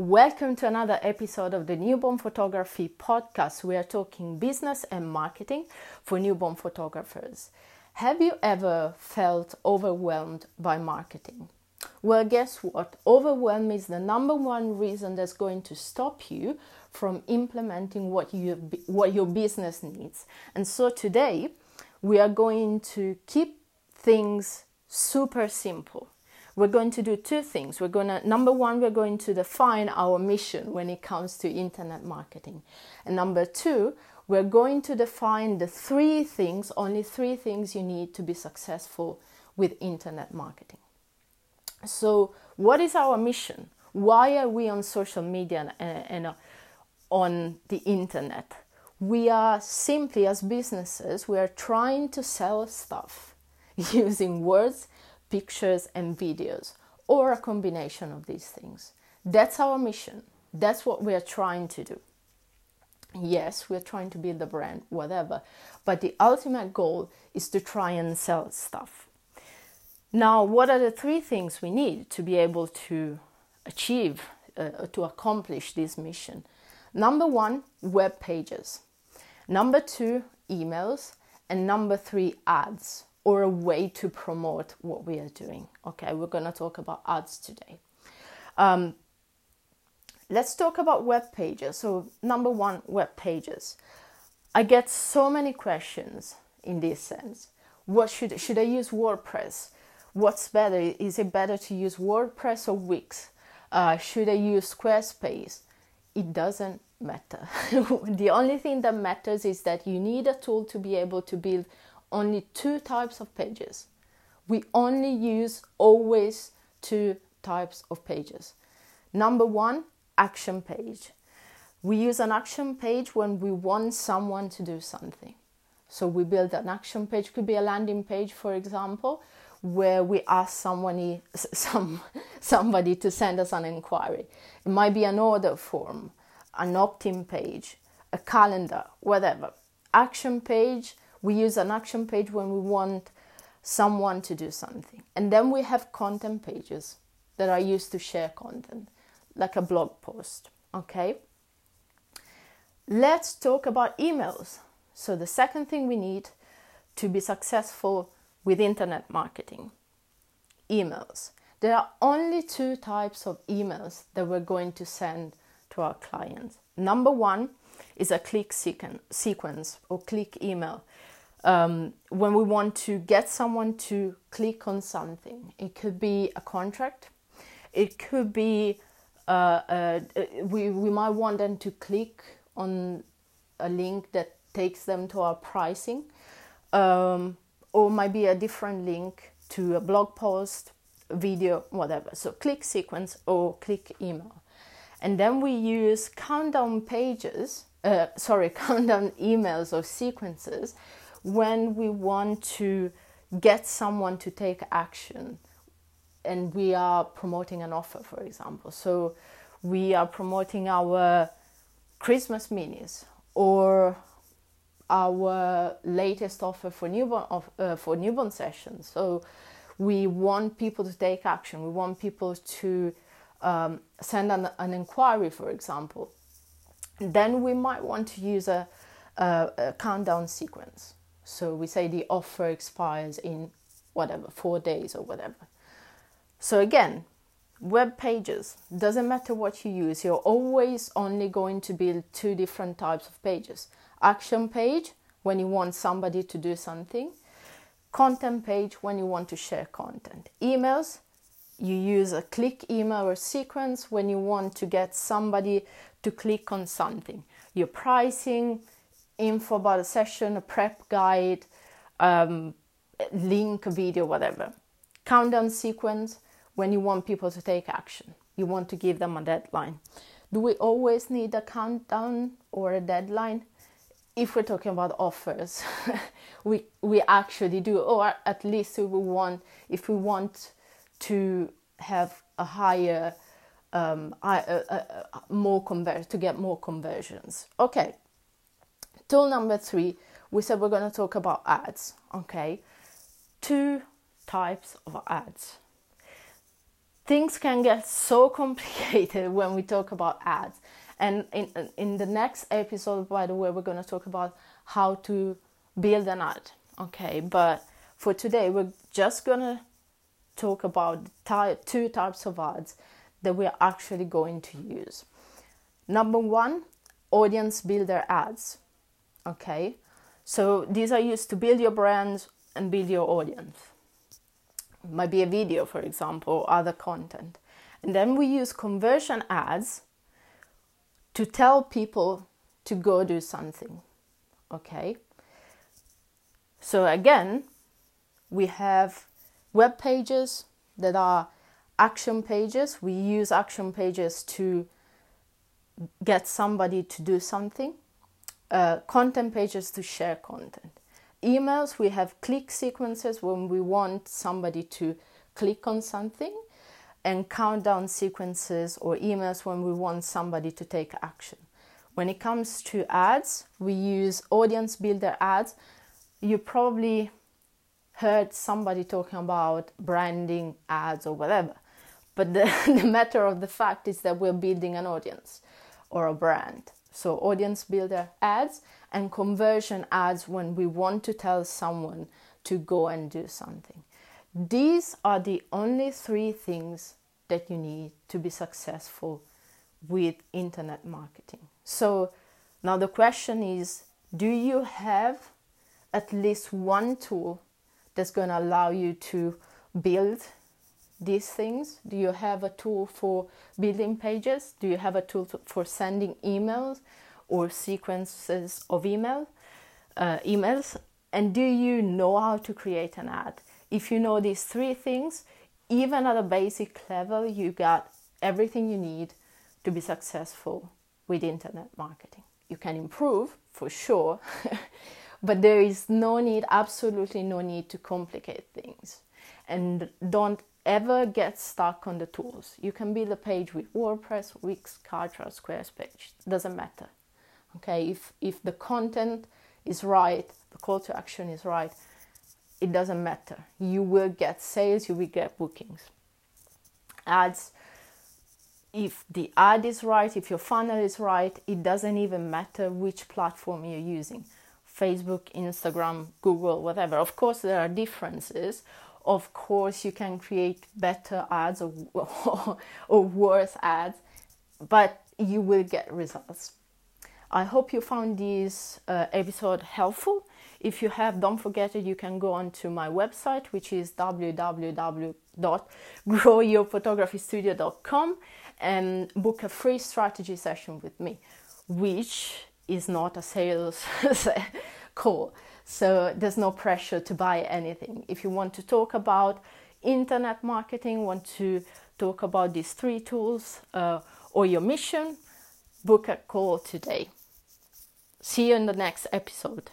Welcome to another episode of the Newborn Photography Podcast. We are talking business and marketing for newborn photographers. Have you ever felt overwhelmed by marketing? Well, guess what? Overwhelm is the number one reason that's going to stop you from implementing what you what your business needs. And so today we are going to keep things super simple we're going to do two things. We're going to, number one, we're going to define our mission when it comes to internet marketing. And number two, we're going to define the three things, only three things you need to be successful with internet marketing. So, what is our mission? Why are we on social media and, and uh, on the internet? We are simply, as businesses, we are trying to sell stuff using words pictures, and videos, or a combination of these things. That's our mission. That's what we are trying to do. Yes, we're trying to build a brand, whatever, but the ultimate goal is to try and sell stuff. Now, what are the three things we need to be able to achieve, uh, to accomplish this mission? Number one, web pages. Number two, emails. And number three, ads or a way to promote what we are doing. Okay, we're going to talk about ads today. Um, let's talk about web pages. So, number one, web pages. I get so many questions in this sense. What should should I use WordPress? What's better? Is it better to use WordPress or Wix? Uh, should I use Squarespace? It doesn't matter. the only thing that matters is that you need a tool to be able to build only two types of pages. We only use always two types of pages. Number one, action page. We use an action page when we want someone to do something. So we build an action page, could be a landing page, for example, where we ask someone, some, somebody to send us an inquiry. It might be an order form, an opt in page, a calendar, whatever. Action page we use an action page when we want someone to do something. And then we have content pages that are used to share content, like a blog post. Okay? Let's talk about emails. So, the second thing we need to be successful with internet marketing emails. There are only two types of emails that we're going to send to our clients. Number one is a click sequence or click email um, when we want to get someone to click on something. It could be a contract, it could be uh, uh, we, we might want them to click on a link that takes them to our pricing, um, or might be a different link to a blog post, video, whatever. So click sequence or click email. And then we use countdown pages, uh, sorry, countdown emails or sequences when we want to get someone to take action and we are promoting an offer, for example. So we are promoting our Christmas minis or our latest offer for newborn uh, for newborn sessions. So we want people to take action. We want people to um, send an, an inquiry, for example. Then we might want to use a, a, a countdown sequence. So we say the offer expires in whatever, four days or whatever. So again, web pages, doesn't matter what you use, you're always only going to build two different types of pages. Action page, when you want somebody to do something, content page, when you want to share content. Emails, you use a click email or sequence when you want to get somebody to click on something. Your pricing, info about a session, a prep guide, um, link, video, whatever. Countdown sequence when you want people to take action. You want to give them a deadline. Do we always need a countdown or a deadline? If we're talking about offers, we we actually do, or at least we want if we want to have a higher, um, more convert to get more conversions. Okay, Tool number three, we said we're going to talk about ads. Okay, two types of ads. things can get so complicated when we talk about ads. And in, in the next episode, by the way, we're going to talk about how to build an ad. Okay, but for today, we're just going to talk about ty- two types of ads that we're actually going to use. Number one, audience builder ads. Okay, so these are used to build your brand and build your audience. Might be a video, for example, or other content. And then we use conversion ads to tell people to go do something. Okay? So again, we have web pages that are action pages. We use action pages to get somebody to do something. Uh, content pages to share content. Emails, we have click sequences when we want somebody to click on something, and countdown sequences or emails when we want somebody to take action. When it comes to ads, we use audience builder ads. You probably heard somebody talking about branding ads or whatever. But the, the matter of the fact is that we're building an audience or a brand. So, audience builder ads and conversion ads when we want to tell someone to go and do something. These are the only three things that you need to be successful with internet marketing. So, now the question is do you have at least one tool that's going to allow you to build these things? Do you have a tool for building pages? Do you have a tool for sending emails or sequences of email, uh, emails? And do you know how to create an ad? If you know these three things, even at a basic level, you got everything you need to be successful with internet marketing. You can improve for sure, but there is no need, absolutely no need to complicate things. And don't ever get stuck on the tools. You can build a page with WordPress, Wix, Kartra, Squarespace. Doesn't matter. Okay, if if the content is right, the call to action is right, it doesn't matter. You will get sales, you will get bookings. Ads, if the ad is right, if your funnel is right, it doesn't even matter which platform you're using Facebook, Instagram, Google, whatever. Of course, there are differences of course you can create better ads or, or, worse ads but you will get results. I hope you found this uh, episode helpful. If you have don't forget that you can go onto my website which is www.growyourphotographystudio.com and book a free strategy session with me which is not a sales call so there's no pressure to buy anything. If you want to talk about internet marketing, want to talk about these three tools uh, or your mission, book a call today. See you in the next episode.